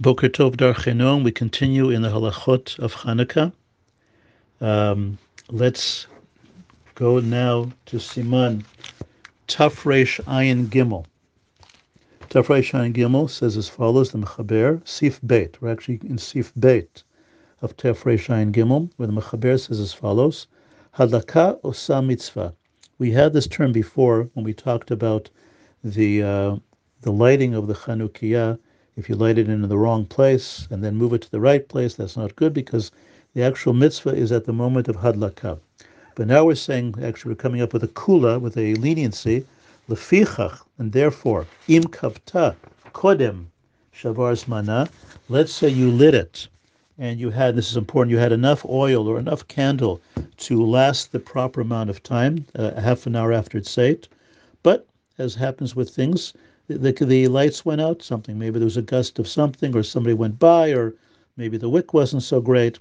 Boker Tov Darchei Noam. We continue in the halachot of Hanukkah. Um, let's go now to Siman Tafresh Ayin Gimel. Tafresh Ayin Gimel says as follows: the Mechaber Sif Beit. We're actually in Sif Beit of Tafresh Ayin Gimel, where the Mechaber says as follows: Hadlaka Osa Mitzvah. We had this term before when we talked about the uh, the lighting of the Chanukiah if you light it in the wrong place and then move it to the right place, that's not good because the actual mitzvah is at the moment of hadlaka. But now we're saying, actually, we're coming up with a kula, with a leniency, lefichach, and therefore, im kavta, kodem, shavar mana. Let's say you lit it, and you had, this is important, you had enough oil or enough candle to last the proper amount of time, uh, half an hour after it's set. But as happens with things, the, the lights went out, something, maybe there was a gust of something, or somebody went by, or maybe the wick wasn't so great,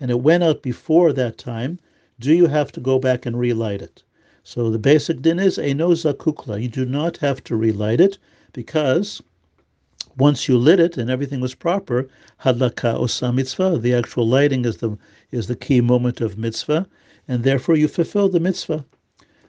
and it went out before that time, do you have to go back and relight it? So the basic din is eno zakukla. You do not have to relight it because once you lit it and everything was proper, hadlaka osa mitzvah. The actual lighting is the is the key moment of mitzvah, and therefore you fulfill the mitzvah.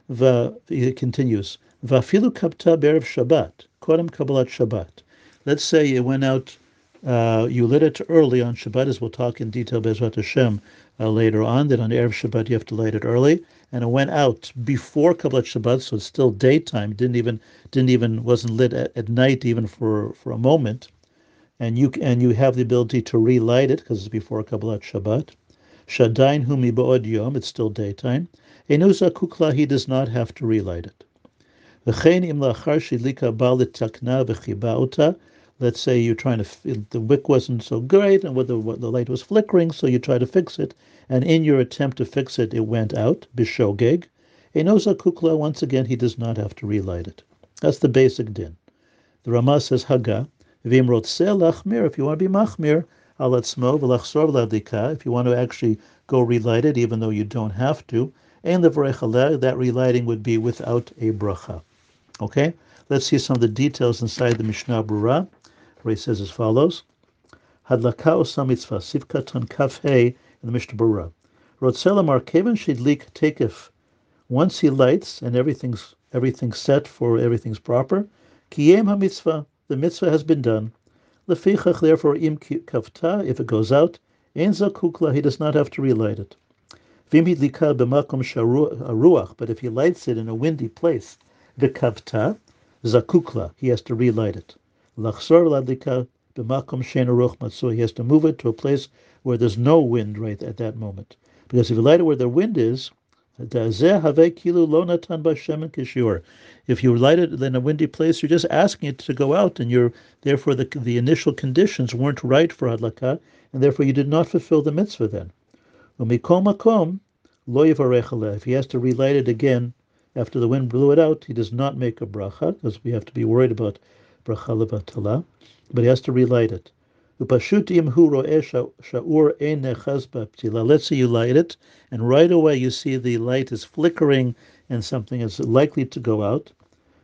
Va, it continues. Vafilu kapta berev Shabbat. Kodem Kabbalat Shabbat. Let's say you went out, uh, you lit it early on Shabbat, as we'll talk in detail, Bezrat Hashem, uh, later on, that on Erev Shabbat you have to light it early, and it went out before Kabbalat Shabbat, so it's still daytime. Didn't even didn't even wasn't lit at, at night even for for a moment, and you and you have the ability to relight it because it's before Kabbalat Shabbat. Shadain humi ba'od yom, it's still daytime. Enuza kukla, he does not have to relight it. Let's say you're trying to, the wick wasn't so great and the, the light was flickering, so you try to fix it. And in your attempt to fix it, it went out, bishogeg. Enoza kukla, once again, he does not have to relight it. That's the basic din. The Ramah says, Haga, lachmir, if you want to be machmir, alatzmo v'lachsor v'ladika, if you want to actually go relight it, even though you don't have to, and the that relighting would be without a bracha. Okay, let's see some of the details inside the Mishnah Brura, where he says as follows: Hadlaka osam mitzvah sivkaton kaf in the Mishnah Brura. Rotzelamar kevan shidlik tekef. Once he lights and everything's everything's set for everything's proper, kiyem ha-mitzvah, the mitzvah has been done. Lefichach, therefore, im kavta, if it goes out, ein zakukla, he does not have to relight it. Vim hidlika b'makom sharuach, uh, but if he lights it in a windy place, v'kavta, zakukla, he has to relight it. Lachsor ladlika b'makom shein matzua, he has to move it to a place where there's no wind right at that moment. Because if you light it where the wind is, if you light it in a windy place, you're just asking it to go out, and you're therefore the, the initial conditions weren't right for hadlaka, and therefore you did not fulfill the mitzvah then. If he has to relight it again after the wind blew it out, he does not make a bracha because we have to be worried about bracha levatala, but he has to relight it. Let's say you light it, and right away you see the light is flickering and something is likely to go out.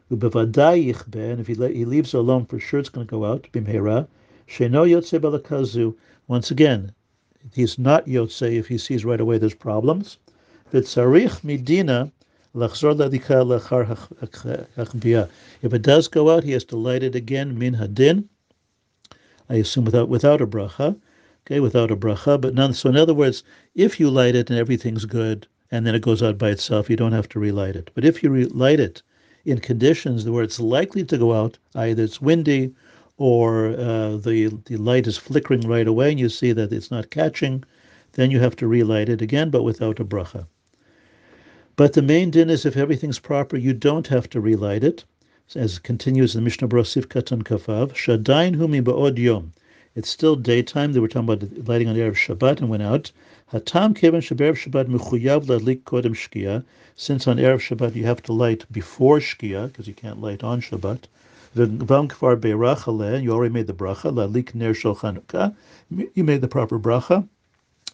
And if he, he leaves it alone, for sure it's going to go out. Once again, he's not yotze if he sees right away there's problems. midina if it does go out, he has to light it again, min hadin. I assume without without a bracha, okay, without a bracha. But none. So in other words, if you light it and everything's good, and then it goes out by itself, you don't have to relight it. But if you relight it in conditions where it's likely to go out, either it's windy or uh, the the light is flickering right away, and you see that it's not catching, then you have to relight it again, but without a bracha. But the main din is if everything's proper, you don't have to relight it. As continues in the Mishnah Brosif Katan Kafav, Shadain Humi Ba'od Yom. It's still daytime. They were talking about lighting on the Erev Shabbat and went out. Hatam Kevan Shaberev Shabbat Mechuyav Ladlik Kodem Shkia. Since on Erev Shabbat you have to light before Shkia, because you can't light on Shabbat. V'vam Kfar Beirach You already made the bracha. Ladlik Ner Shel Chanukah. You made the proper bracha.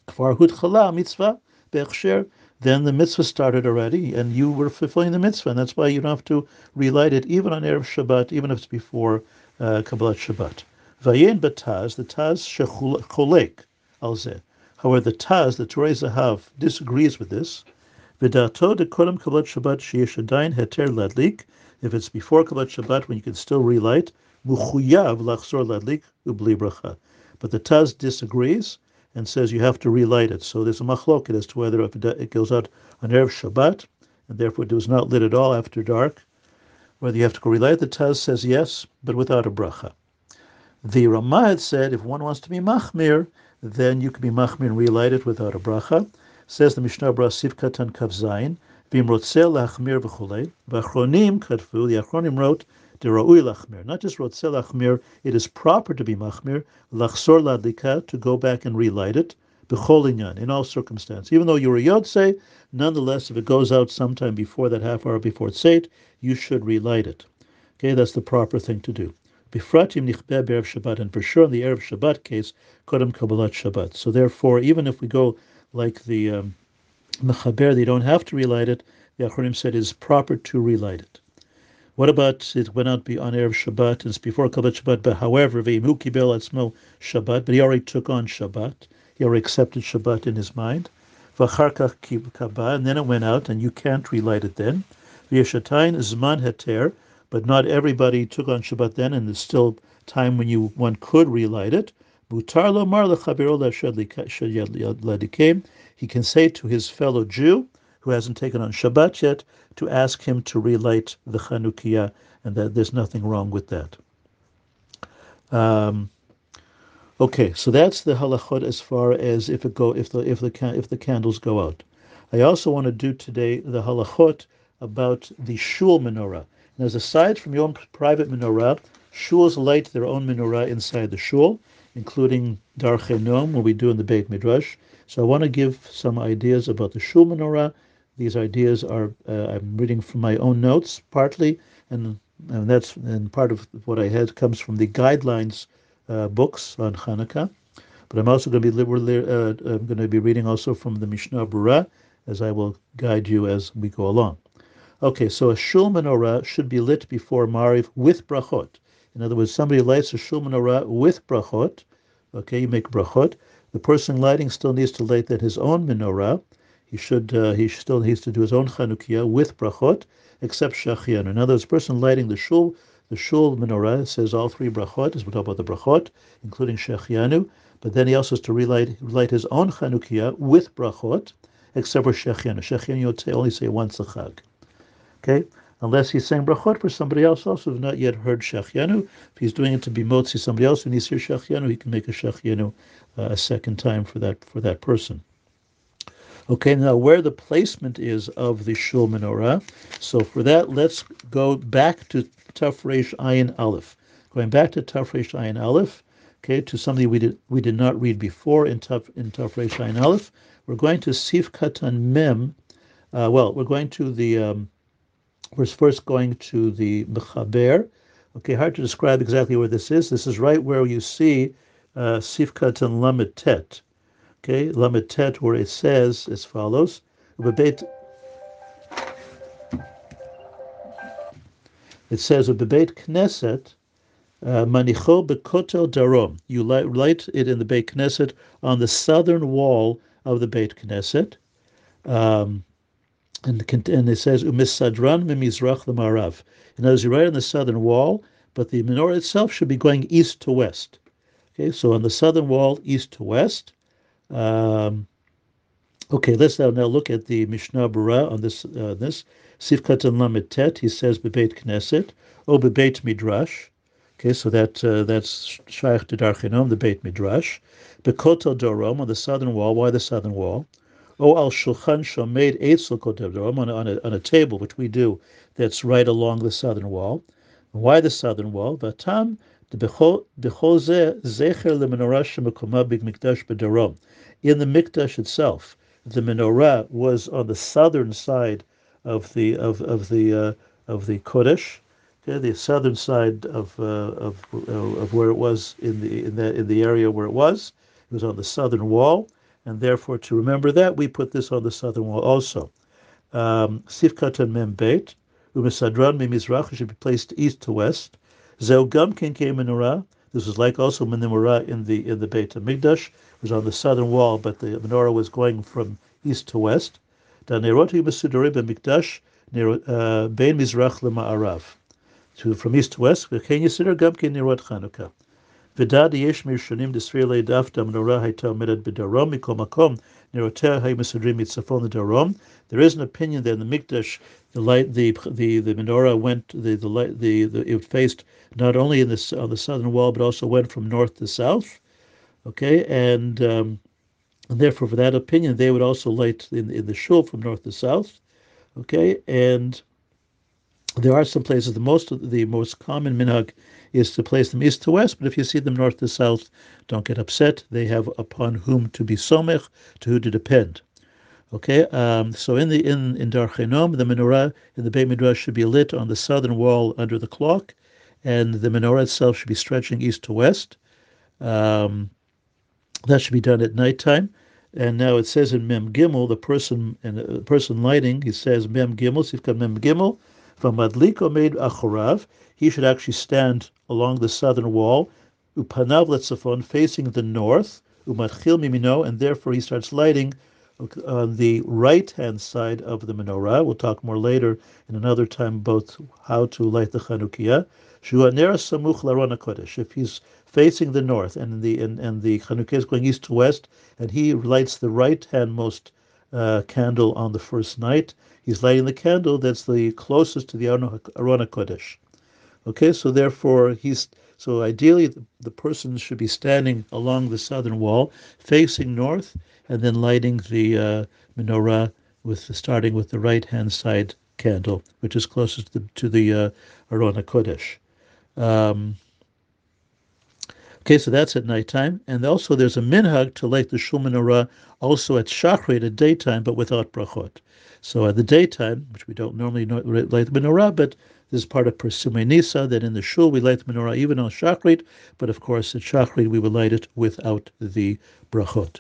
Kfar Hut Chala Mitzvah Bechsher then the mitzvah started already, and you were fulfilling the mitzvah, and that's why you don't have to relight it even on Erev Shabbat, even if it's before uh, Kabbalat Shabbat. Vayin bataz, the taz shecholek alze. However, the taz, the Turei Zahav, disagrees with this. Vidato de kodem kabbat Shabbat sheyeshadayin heter ladlik. If it's before kabbat Shabbat, when you can still relight, muchuyav lachzor ladlik ubli bracha. But the Taz disagrees and says you have to relight it. So there's a machloket as to whether if it goes out on Erev Shabbat, and therefore it was not lit at all after dark, whether you have to go relight. The Taz says yes, but without a bracha. The Ramad said if one wants to be machmir, then you can be machmir and relight it without a bracha. Says the Mishnah Bra Sivkatan Kavzayin, Vim Rotzel Lachmir v'chulei, V'achronim Kadfu, the Achronim wrote, Lachmir, not just Rotzel Lachmir, it is proper to be machmir, Lachsor Ladlika, to go back and relight it, B'cholinyan, in all circumstances. Even though you're a Yod nonetheless, if it goes out sometime before that half hour before it's eight, you should relight it. Okay, that's the proper thing to do. Bifratim nichbeh be'erev Shabbat, and for sure in the Erev Shabbat case, kodem kabbalat Shabbat. So therefore, even if we go like the um, mechaber, they don't have to relight it. The Achronim said it is proper to relight it. What about it went out on Erev Shabbat, and it's before Kabbalat Shabbat, but however, Veimu Kibel Atzmo Shabbat, but he already took on Shabbat, he already accepted Shabbat in his mind. And then it went out, and you can't relight it then. V'yeshatain Zman Heter, but not everybody took on Shabbat then, and there's still time when you one could relight it. He can say to his fellow Jew who hasn't taken on Shabbat yet to ask him to relight the Chanukiah, and that there's nothing wrong with that. Um, okay, so that's the halachot as far as if it go if the if the if the candles go out. I also want to do today the halachot about the shul menorah. And as aside from your own private menorah, shuls light their own menorah inside the shul, including Darchei Noam, what we do in the Beit Midrash. So I want to give some ideas about the shul menorah. These ideas are uh, I'm reading from my own notes partly, and, and that's and part of what I had comes from the guidelines uh, books on Hanukkah. But I'm also going to be uh, I'm going to be reading also from the Mishnah Berurah, as I will guide you as we go along. Okay, so a shul menorah should be lit before Mariv with brachot. In other words, somebody lights a shul menorah with brachot. Okay, you make brachot. The person lighting still needs to light that his own menorah. He should uh, he still needs to do his own chanukiah with brachot, except shachianu. In other words, person lighting the shul the shul menorah says all three brachot, as we talk about the brachot, including shechianu. But then he also has to relight, relight his own chanukiah with brachot, except for shechianu. Shechianu you only say once a chag. Okay? Unless he's saying brachot for somebody else also who's not yet heard Shachianu. If he's doing it to be motzi somebody else and he's here Shachianu, he can make a Shachianu uh, a second time for that for that person. Okay, now where the placement is of the shul menorah. So for that, let's go back to Tafresh Ayin Aleph. Going back to Tafresh Ayin Aleph, okay, to something we did we did not read before in Taf in Tafresh Ayin Aleph. We're going to Sif Katan Mem. Uh, well, we're going to the um, we're first going to the Mechaber. Okay, hard to describe exactly where this is. This is right where you see uh, Sif Katan Lamed Tet. Okay, Lamed where it says as follows. It says, Bebeit Knesset, uh, Manicho Bekotel Darom. You light, light it in the Beit Knesset on the southern wall of the Beit Knesset. Um, and, and it says umisadran mimizrach the marav. In other words, you're right on the southern wall, but the menorah itself should be going east to west. Okay, so on the southern wall, east to west. Um, okay, let's now, now look at the Mishnah Berurah on this. Uh, this Sif Katan Lamed Tet. He says bebeit Knesset or bebeit Midrash. Okay, so that uh, that's Shaykh to the Beit Midrash. Bekotel Dorom on the southern wall. Why the southern wall? O al shulchan shomed eitzel kotev on, on, a, on a table, which we do, that's right along the southern wall. Why the southern wall? Vatam In the mikdash itself, the menorah was on the southern side of the of of the uh, of the kodesh, okay, the southern side of uh, of uh, of where it was in the in the in the area where it was. It was on the southern wall, and therefore to remember that, we put this on the southern wall also. Sif Katan Membeit, Umesadran Mimizrach should be placed east to west. Zeu Gumkin came menorah. This was like also menorah in the in the Beit Hamikdash. It was on the southern wall, but the menorah was going from east to west. Daneroti Masudari Mikdash uh, Bein Mizrach Lema Arav. To from east to west, Kenya Siddur Gumkin Nerot Chanukah. V'dadi yesh dafta menorah hayta omedet b'darom mikol makom mitzafon darom. There is an opinion that in the mikdash the light the the the menorah went the the light the, the it faced not only in this on the southern wall but also went from north to south. Okay, and um, and therefore for that opinion they would also light in in the shul from north to south. Okay, and there are some places. The most the most common minhag is to place them east to west, but if you see them north to south, don't get upset. They have upon whom to be somech, to who to depend. Okay, um, so in the in in Dar the menorah in the Beit Midrash should be lit on the southern wall under the clock, and the menorah itself should be stretching east to west. Um, that should be done at nighttime. And now it says in Mem Gimel, the person and the person lighting, he says Mem Gimel, Sifka Mem Gimel, from Madliko made Achorav, he should actually stand along the southern wall, Upanav Letzafon, facing the north, Umatchil Mimino, and therefore he starts lighting on the right hand side of the menorah. We'll talk more later in another time about how to light the Chanukiah. Samuch Larona Kodesh. If he's facing the north and the and, and the Chanukiah is going east to west, and he lights the right handmost uh, candle on the first night, he's lighting the candle that's the closest to the Arona Kodesh. Okay, so therefore he's so ideally the, person should be standing along the southern wall, facing north, and then lighting the uh, menorah with the, starting with the right hand side candle, which is closest to the, to the uh, Kodesh. Um, Okay, so that's at nighttime. And also there's a minhag to light the shul menorah also at shachrit at daytime, but without brachot. So at the daytime, which we don't normally light the menorah, but this is part of Persumei Nisa, that in the shul we light the menorah even on shachrit, but of course at shachrit we will light it without the brachot.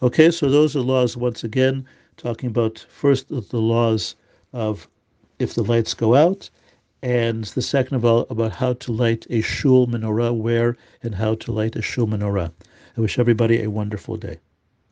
Okay, so those are laws once again, talking about first the laws of if the lights go out, and the second of all about how to light a shul menorah, where and how to light a shul menorah. I wish everybody a wonderful day.